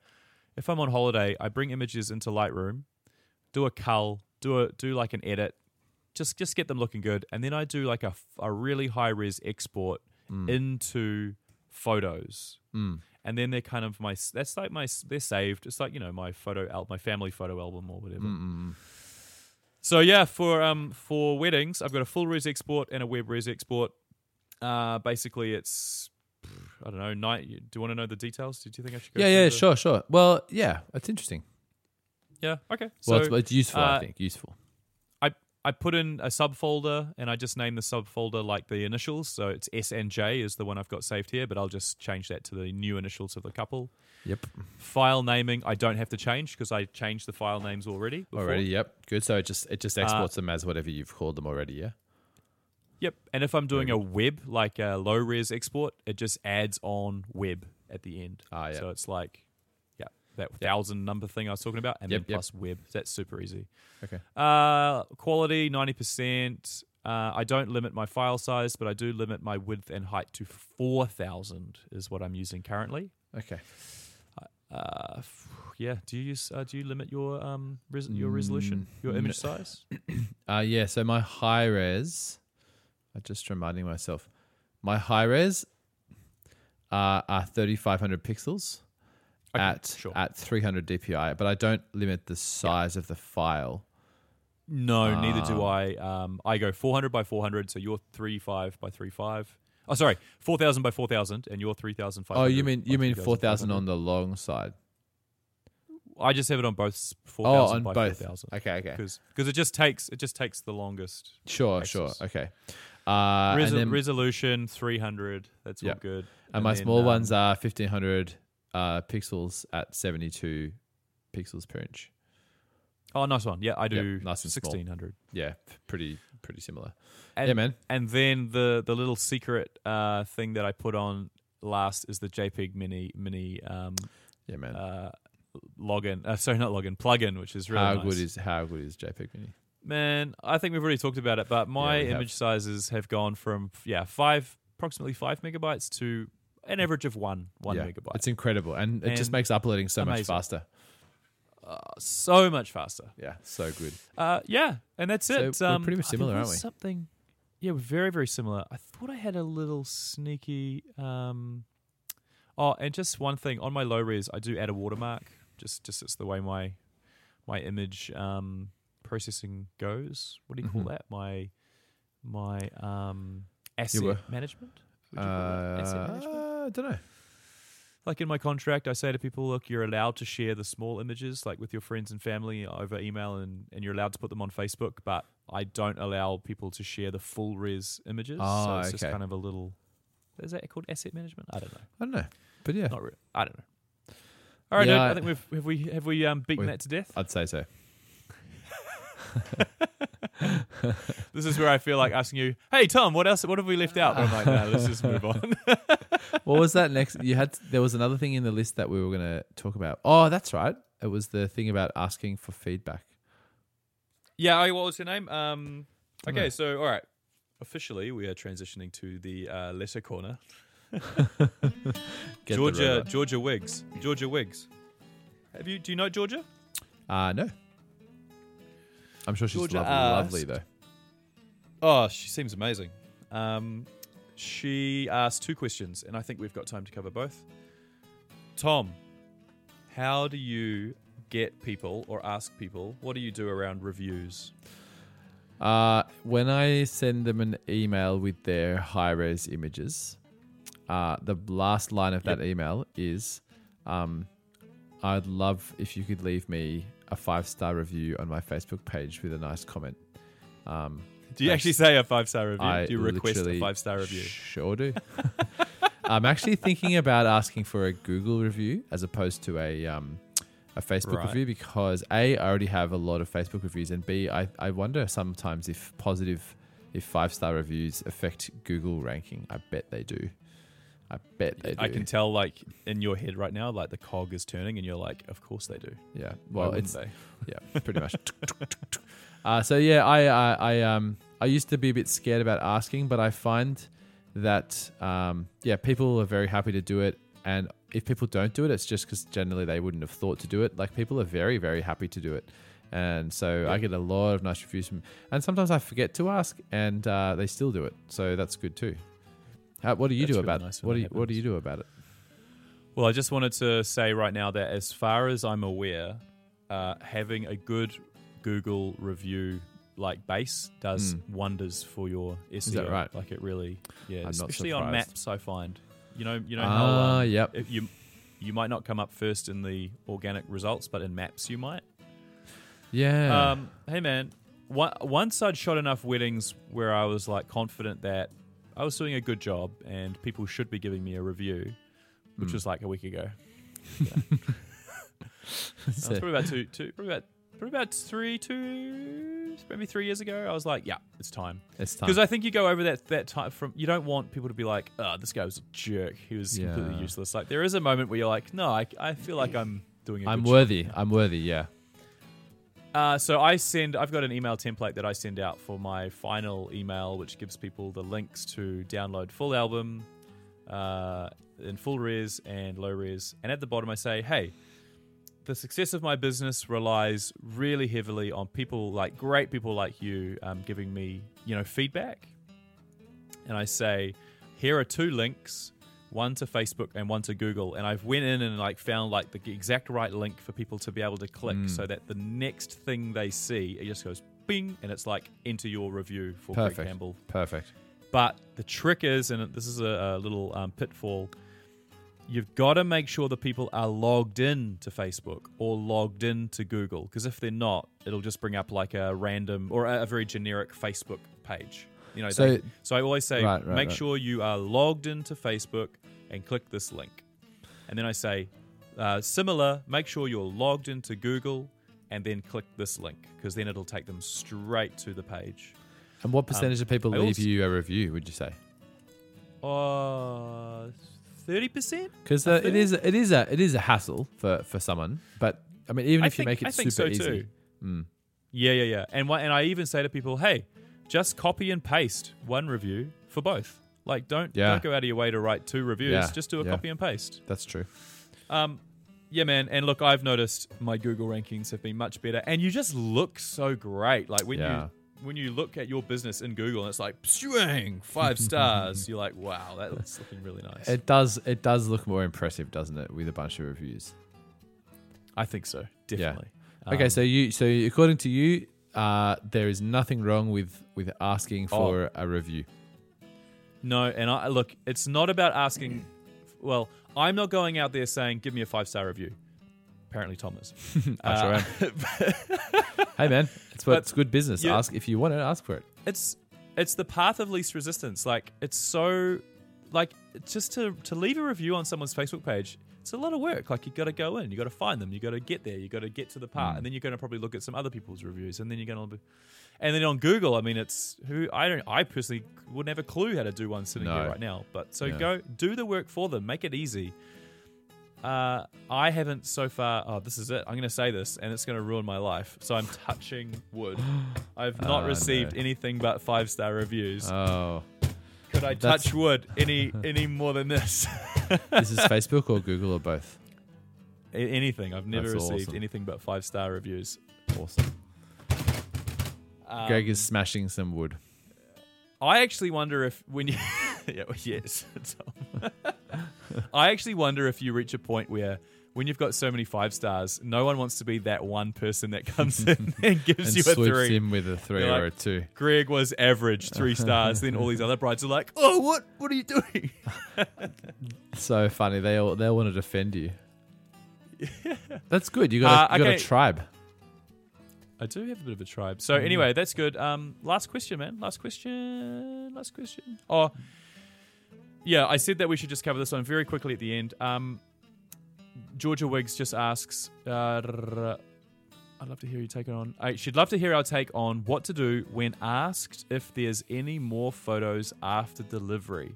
if I'm on holiday, I bring images into Lightroom, do a cull, do a do like an edit, just just get them looking good, and then I do like a, a really high res export into photos, Mm. and then they're kind of my that's like my they're saved. It's like you know my photo al- my family photo album or whatever. Mm-mm. So yeah, for um for weddings, I've got a full res export and a web res export. Uh, basically, it's I don't know. Night. Do you want to know the details? Did you think I should go? Yeah, yeah, the- sure, sure. Well, yeah, it's interesting. Yeah. Okay. Well, So it's, it's useful, I uh, think. Useful. I put in a subfolder and I just name the subfolder like the initials. So it's SNJ is the one I've got saved here, but I'll just change that to the new initials of the couple. Yep. File naming I don't have to change because I changed the file names already. before. Already, yep. Good. So it just it just Uh, exports them as whatever you've called them already, yeah? Yep. And if I'm doing a web, like a low res export, it just adds on web at the end. Ah, yeah. So it's like, that thousand number thing I was talking about, and Yep, then yep. plus web. That's super easy. Okay. Uh, quality, 90%. Uh, I don't limit my file size, but I do limit my width and height to 4,000 is what I'm using currently. Okay. Uh, yeah. Do you use? Uh, do you limit your um res- your resolution, your Mm, image size? Uh yeah, so my high res I'm just reminding myself. My high res uh, are thirty five hundred pixels Okay, at sure. at three hundred DPI, but I don't limit the size of the file. No, neither do Ah. I. Um, I go 400 by 400, so you're 35 by 35. Oh, sorry, 4,000 by 4,000, and you're 3,500. Oh, you mean you mean four thousand 3,500. on the long side? I just have it on both s- Oh, 4,000 on by both. 4,000 Okay, okay. because it just takes it just takes the longest. Sure, sure. Okay. Uh, Resol- and then, resolution 300. That's Yeah. all good. and my then, small um, ones are fifteen hundred uh, pixels at seventy two pixels per inch. Oh, nice one. Yeah, I do nice and small. 1600. Yeah, pretty pretty similar. And, yeah, man. And then the the little secret uh, thing that I put on last is the JPEG mini mini um, Yeah, man. uh, login. Uh, sorry, not login. Plugin, which is really how nice. good is how good is JPEG Mini? Man, I think we've already talked about it, but my have. image sizes have gone from yeah five, approximately five megabytes to an average of one one yeah, megabyte. It's incredible, and it just makes uploading so much faster. uh, so much faster. Yeah, so good. Uh, yeah, and that's So it. we're Um, pretty much uh, similar, aren't we? Something. Yeah, we're very very similar. I thought I had a little sneaky. Um, oh, and just one thing on my low res, I do add a watermark. Just just it's the way my my image um, processing goes. What do you call Mhm. that? My my um, asset management. Would you call that asset management? I don't know. Like in my contract, I say to people, look, you're allowed to share the small images, like with your friends and family over email, and, and you're allowed to put them on Facebook, but I don't allow people to share the full res images. Oh, so it's just okay. kind of a little. Is that called asset management? I don't know. I don't know, but yeah, Not re- I don't know. All right, Yeah, dude, I- I think we've have we have we um, beaten We've- that to death. I'd say so. This is where I feel like asking you, "Hey Thom, what else? What have we left out?" But I'm like, "No, let's just move on." What was that next? You had there was another thing in the list that we were going to talk about. Oh, that's right. It was the thing about asking for feedback. yeah. oh, What was your name? Um. Okay, know. so all right. Officially, we are transitioning to the uh, letter corner. Georgia. Georgia Wiggs, Georgia Wiggs. Have you? Do you know Georgia? Uh no. I'm sure she's Georgia lovely, lovely though. Oh, she seems amazing. Um, she asked two questions, and I think we've got time to cover both. Thom, how do you get people or ask people? What do you do around reviews? Uh, when I send them an email with their high res images, uh, the last line of that email is, um, "I'd love if you could leave me a five star review on my Facebook page with a nice comment." Um, Do you actually say a five star review? I do you request a five star review? Sure do. I'm actually thinking about asking for a Google review as opposed to a um, a Facebook Right. review because a I already have a lot of Facebook reviews and b I I wonder sometimes if positive if five star reviews affect Google ranking. I bet they do. I bet they do. I can tell, like in your head right now, like the cog is turning, and you're like, "Of course they do." yeah. Well, it's they? yeah, pretty much. uh, so yeah, I, I I um I used to be a bit scared about asking, but I find that um yeah, people are very happy to do it, and if people don't do it, it's just because generally they wouldn't have thought to do it. Like people are very very happy to do it, and so I get a lot of nice reviews from, and sometimes I forget to ask, and uh, they still do it, so that's good too. How, what do you That's do really about nice it? What do you What do you do about it? Well, I just wanted to say right now that as far as I'm aware, uh, having a good Google review like base does Mm. wonders for your SEO. Is that right? Like it really, yeah. I'm not especially on maps, I find. You know, you know how Ah, um, yep. if you you might not come up first in the organic results, but in maps you might. Yeah. Um, hey man, once I'd shot enough weddings where I was like confident that I was doing a good job and people should be giving me a review, which Mm. was like a week ago. No, it's probably about two, two, probably about, probably about three, two, maybe three years ago. I was like, yeah, it's time. it's time. Because I think you go over that that time from. You don't want people to be like, oh, this guy was a jerk. He was completely useless. Like there is a moment where you're like, no, I, I feel like I'm doing a I'm good job. worthy. I'm worthy. Yeah. Uh, so I send. I've got an email template that I send out for my final email, which gives people the links to download full album, uh, in full res and low res. And at the bottom, I say, "Hey, the success of my business relies really heavily on people like great people like you um, giving me, you know, feedback." And I say, "Here are two links." One to Facebook and one to Google, and I've went in and like found like the exact right link for people to be able to click, Mm. so that the next thing they see, it just goes bing, and it's like enter your review for Greg Perfect. Campbell. Perfect. But the trick is, and this is a, a little um, pitfall, you've got to make sure the people are logged in to Facebook or logged in to Google. Because if they're not, it'll just bring up like a random or a, a very generic Facebook page. You know, So they- so I always say, Right, right, make right. sure you are logged into Facebook and click this link. And then I say, uh, similar, make sure you're logged into Google and then click this link because then it'll take them straight to the page. And what percentage of people Um, I leave also- you a review? Would you say? Uh, thirty percent. Because uh, it is it is a it is a hassle for for someone. But I mean, even I if think, you make it I think super so easy, too. Mm. Yeah, yeah, yeah. And wha- and I even say to people, hey, just copy and paste one review for both. Like, don't Yeah. don't go out of your way to write two reviews. Yeah, Just do a yeah. copy and paste. that's true. Um, yeah, man. And look, I've noticed my Google rankings have been much better, and you just look so great. Like when Yeah. you when you look at your business in Google, and it's like swing five stars. You're like, wow, that's looking really nice. It does it does look more impressive, doesn't it, with a bunch of reviews? I think so, definitely. okay, Um, so you so according to you, uh, there is nothing wrong with with asking Oh. for a review. No, and I look, it's not about asking. Well, I'm not going out there saying, "Give me a five star review." Apparently, Thomas. I sure Uh, Hey man, it's what But it's good business. you- Ask if you want it, ask for it. it's it's the path of least resistance. Like it's so, like just to to leave a review on someone's Facebook page. It's a lot of work. Like you got to go in, you got to find them, you got to get there, you got to get to the part, Mm. and then you're going to probably look at some other people's reviews, and then you're going to, and then on Google, I mean, it's who I don't, I personally wouldn't have a clue how to do one sitting No. here right now. But so Yeah. go do the work for them, make it easy. Uh, I haven't so far. Oh, this is it. I'm going to say this, and it's going to ruin my life. So I'm touching wood. I've not Oh, received no. anything but five star reviews. Oh, Could I that's- touch wood any any more than this? this is Facebook or Google or both. A- anything. I've never That's received awesome. anything but five star reviews. Awesome. Um, Greg is smashing some wood. I actually wonder if when you yeah, well, yes, Thom. I actually wonder if you reach a point where when you've got so many five stars, no one wants to be that one person that comes in and gives And you a three. him with a 3 You're or a two. Greg was average, three stars. then all these other brides are like, "Oh, what? What are you doing?" So funny. They all they want to defend you. That's good. You got, a, Uh, you got okay. a tribe. I do have a bit of a tribe. So anyway, that's good. Um, last question, man. Last question. Last question. Oh, yeah. I said that we should just cover this one very quickly at the end. Um, Georgia Wiggs just asks. Uh, I'd love to hear you take it on. I, she'd love to hear our take on what to do when asked if there's any more photos after delivery.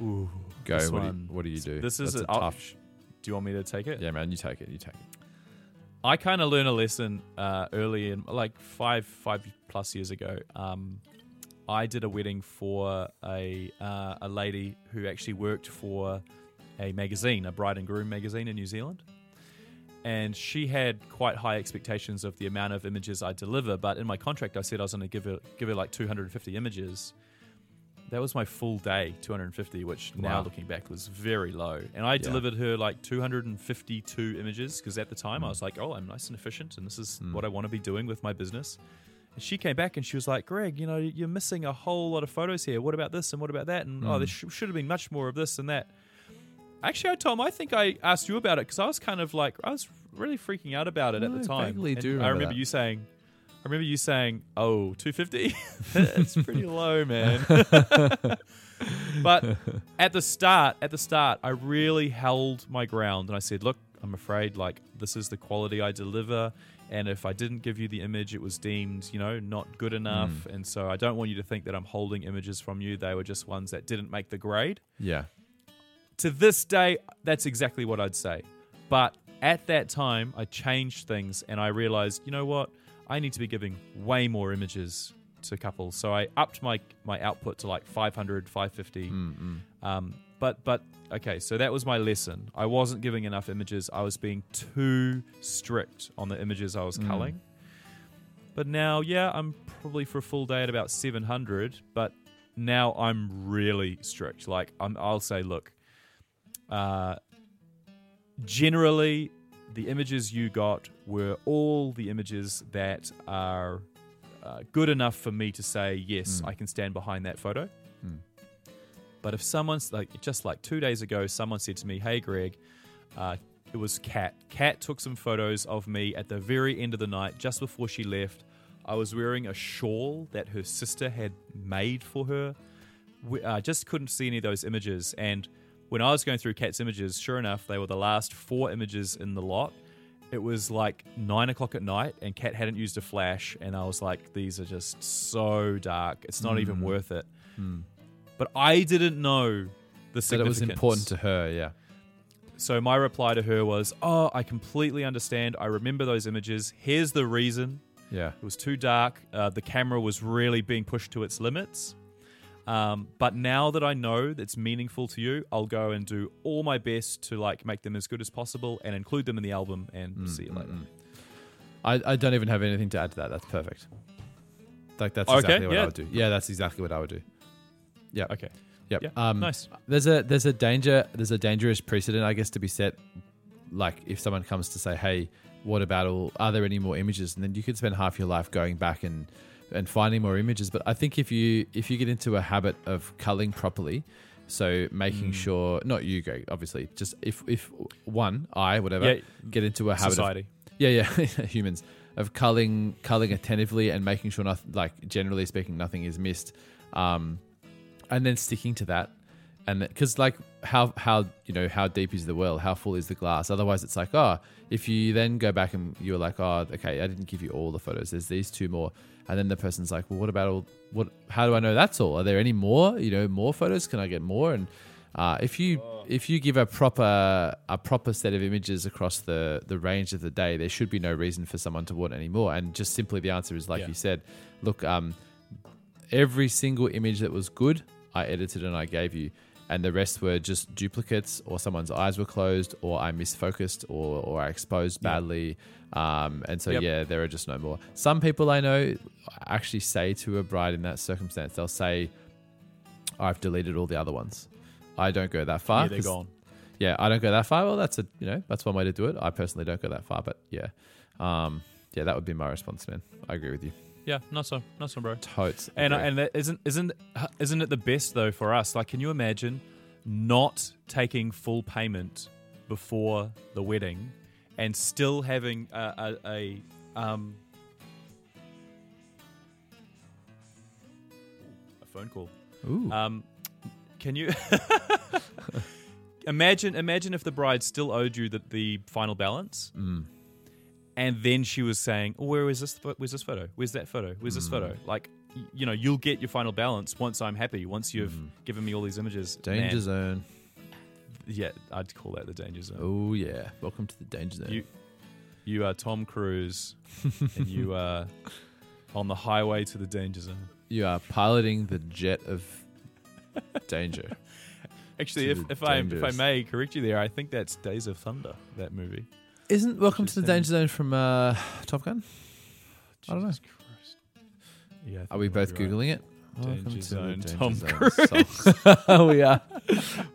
Ooh, Go. this What do, you, one. what do you do? This is That's a, a tough. Do you want me to take it? Yeah, man. You take it. You take it. I kind of learned a lesson uh, early in like five five plus years ago. Um, I did a wedding for a uh, a lady who actually worked for a magazine, a bride and groom magazine in New Zealand, and she had quite high expectations of the amount of images I deliver. But in my contract, I said I was going to give her give her like 250 images. That was my full day, 250, which now looking back was very low. And I delivered her like 252 images because at the time I was like, oh, I'm nice and efficient and this is Mm. what I want to be doing with my business. And she came back and she was like, Greg, you know, you're missing a whole lot of photos here. What about this and what about that? And oh, Mm. there sh- should have been much more of this and that. Actually, I Thom, I think I asked you about it because I was kind of like, I was really freaking out about it at the time. vaguely do I remember remember that. you saying, I remember you saying, "Oh, 250? That's pretty low, man." but at the start, at the start, I really held my ground and I said, "Look, I'm afraid like this is the quality I deliver, and if I didn't give you the image, it was deemed, you know, not good enough, Mm. and so I don't want you to think that I'm holding images from you. They were just ones that didn't make the grade." Yeah. To this day, that's exactly what I'd say. But at that time, I changed things and I realized, you know what? I need to be giving way more images to couples. So I upped my my output to like 500, 550. Mm, mm. Um, but but okay, so that was my lesson. I wasn't giving enough images. I was being too strict on the images I was Mm. culling. But now, yeah, I'm probably for a full day at about 700. But now I'm really strict. Like I'm, I'll say, look, uh, generally, the images you got were all the images that are uh, good enough for me to say yes, Mm. I can stand behind that photo. Mm. But if someone's like, just like two days ago, someone said to me, "Hey, Greg." Uh, it was Kat. Kat took some photos of me at the very end of the night, just before she left. I was wearing a shawl that her sister had made for her. We, uh, just couldn't see any of those images. And when I was going through Kat's images, sure enough, they were the last four images in the lot. It was like nine o'clock at night, and Kat hadn't used a flash. And I was like, these are just so dark. It's not even Mm. worth it. Mm. But I didn't know the significance. That it was important to her. Yeah. So my reply to her was, "Oh, I completely understand. I remember those images. Here's the reason. Yeah. It was too dark. Uh, the camera was really being pushed to its limits. Um, but now that I know that's meaningful to you, I'll go and do all my best to like make them as good as possible and include them in the album. And Mm, see you mm, later. mm. I, I don't even have anything to add to that. That's perfect. Like that's Okay, exactly what yeah. I would do. Yeah, that's exactly what I would do. Yeah. Okay, Yep. Yeah, Um, nice. There's a there's a danger there's a dangerous precedent I guess to be set. Like if someone comes to say, "Hey, what about all? Are there any more images?" and then you could spend half your life going back and and finding more images. But I think if you if you get into a habit of culling properly, so making Mm. sure not you, Greg, obviously, just if if one I whatever Yeah, get into a habit of society. yeah, yeah, humans of culling, culling attentively and making sure nothing, like generally speaking, nothing is missed, um, and then sticking to that, and because like how how you know how deep is the well? How full is the glass? Otherwise, it's like oh, if you then go back and you're like oh, okay, I didn't give you all the photos. There's these two more, and then the person's like, well, what about all? What? How do I know that's all? Are there any more? You know, more photos? Can I get more? And uh, if you if you give a proper a proper set of images across the the range of the day, there should be no reason for someone to want any more. And just simply the answer is like Yeah. you said. Look, um, every single image that was good, I edited and I gave you, and the rest were just duplicates, or someone's eyes were closed, or I misfocused, or or I exposed badly. Um, and so Yep. yeah, there are just no more. Some people I know actually say to a bride in that circumstance, they'll say, "I've deleted all the other ones." I don't go that far. yeah, they're gone. yeah, I don't go that far. Well, that's a you know that's one way to do it. I personally don't go that far, but yeah, um, yeah, that would be my response, man. I agree with you. Yeah, not so, not so, bro. Totes. And agree. and that isn't isn't isn't it the best though for us? Like, can you imagine not taking full payment before the wedding and still having a, a, a um a phone call? Ooh. Um, can you imagine imagine if the bride still owed you the, the final balance? Mm. And then she was saying, oh, "Where is this? Where's this photo? Where's that photo? Where's this photo?" Mm. Like, you know, you'll get your final balance once I'm happy. Once you've given me all these images. Mm. Danger Man, zone. yeah, I'd call that the danger zone. Oh yeah. Welcome to the danger zone. You, you are Tom Cruise, and you are on the highway to the danger zone. You are piloting the jet of danger. Actually, if, if I if I may correct you there, I think that's Days of Thunder. That movie. Isn't Welcome to the Danger Zone from uh, Top Gun? I don't know. Jesus Christ. Yeah. I think Are we might both be right. googling it? Danger Zone, Danger Tom Zone song. we are.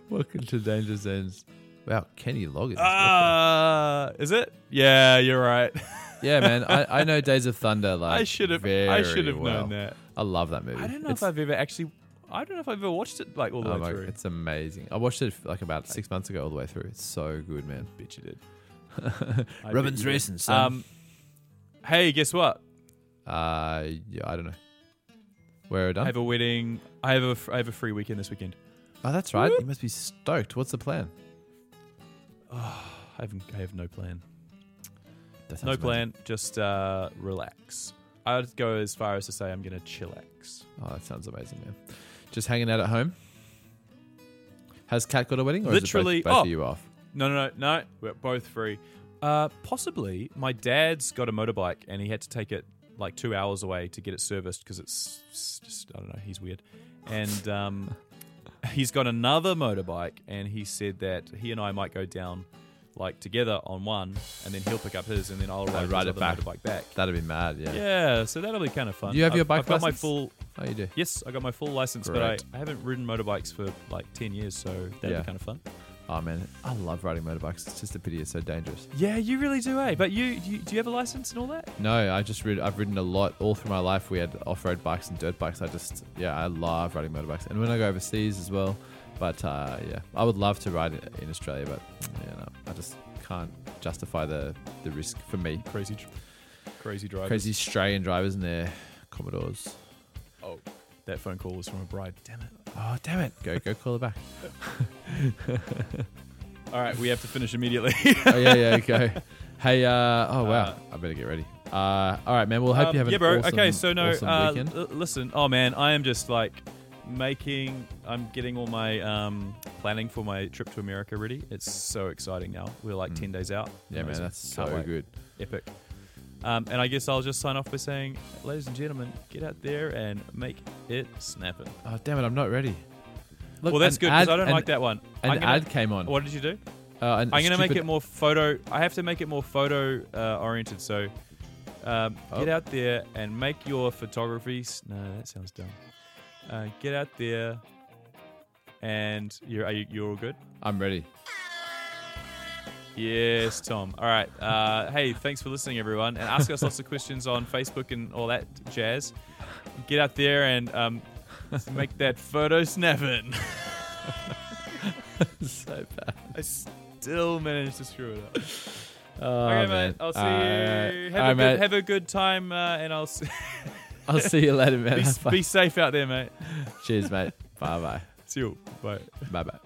Welcome to Danger Zones. Wow, Kenny Loggins. Ah, is it? Yeah, you're right. yeah, man. I, I know Days of Thunder. Like I should have. I should have well. known that. I love that movie. I don't know It's- if I've ever actually. I don't know if I've ever watched it like all the oh way my- through. it's amazing. I watched it like about six months ago, all the way through. It's so good, man. Bitch, you did. Robin's bet you did. racing, son. Um, hey, guess what? Uh, yeah, I don't know. Where are I done? have a wedding. I have a. f- I have a free weekend this weekend. oh, that's right. You must be stoked. What's the plan? I have. I have no plan. That No sounds plan. Just uh, relax. I'd go as far as to say I'm gonna chillax. amazing. Oh, that sounds amazing, man. Just hanging out at home. Has Kat got a wedding, or Literally- is it both, both oh. of you off? No, no, no, no. We're both free. Uh, possibly. My dad's got a motorbike, and he had to take it like two hours away to get it serviced because it's just I don't know. He's weird, and um, he's got another motorbike, and he said that he and I might go down like together on one, and then he'll pick up his, and then I'll ride, ride his it back. motorbike back. That'd be mad. Yeah. Yeah, so that'll be kind of fun. Do you have I've- your bike I've got my full. Oh, you do. Yes, I got my full license, but I, I haven't ridden motorbikes for like ten years, so that'd Yeah. be kind of fun. Oh man, I love riding motorbikes. It's just a pity it's so dangerous. Yeah, you really do, eh? But you, you do you have a license and all that? No, I just rid- I've ridden a lot all through my life. We had off-road bikes and dirt bikes. I just yeah, I love riding motorbikes. And when I go overseas as well. But uh, yeah, I would love to ride it in Australia, but yeah, no, I just can't justify the the risk for me. Crazy, crazy drivers. Crazy Australian drivers and their Commodores. Oh, that phone call was from a bride. Damn it. Oh damn it! Go go call her back. All right, we have to finish immediately. oh yeah yeah go. Hey uh oh wow, Uh, I better get ready. Uh, all right man, we'll hope Um, you have an yeah, bro. awesome, okay, so no. awesome Uh, l- listen, oh man, I am just like making. I'm getting all my um, planning for my trip to America ready. It's so exciting now. We're like Mm. ten days out. Yeah, man, that's Can't so wait. good. epic. Um, and I guess I'll just sign off by saying, ladies and gentlemen, get out there and make it snapping. Oh damn it, I'm not ready. Look, well, that's good because I don't an- like that one. An I'm gonna- ad came on. What did you do? Uh, I'm gonna make it more photo. I have to make it more photo uh, oriented. So um, Oh. get out there and make your photography. No, that sounds dumb. Uh, get out there, and you're are you, you're all good. I'm ready. Yes, Thom. All right. Uh, hey, thanks for listening, everyone, and ask us lots of questions on Facebook and all that jazz. Get out there and um, make that photo snapping. so bad. I still managed to screw it up. Oh okay, man. mate. I'll see you. Have, a good, mate. have a good time, uh, and I'll s- I'll see you later, man. be, be safe out there, mate. Cheers, mate. Bye bye. See you. Bye. Bye bye.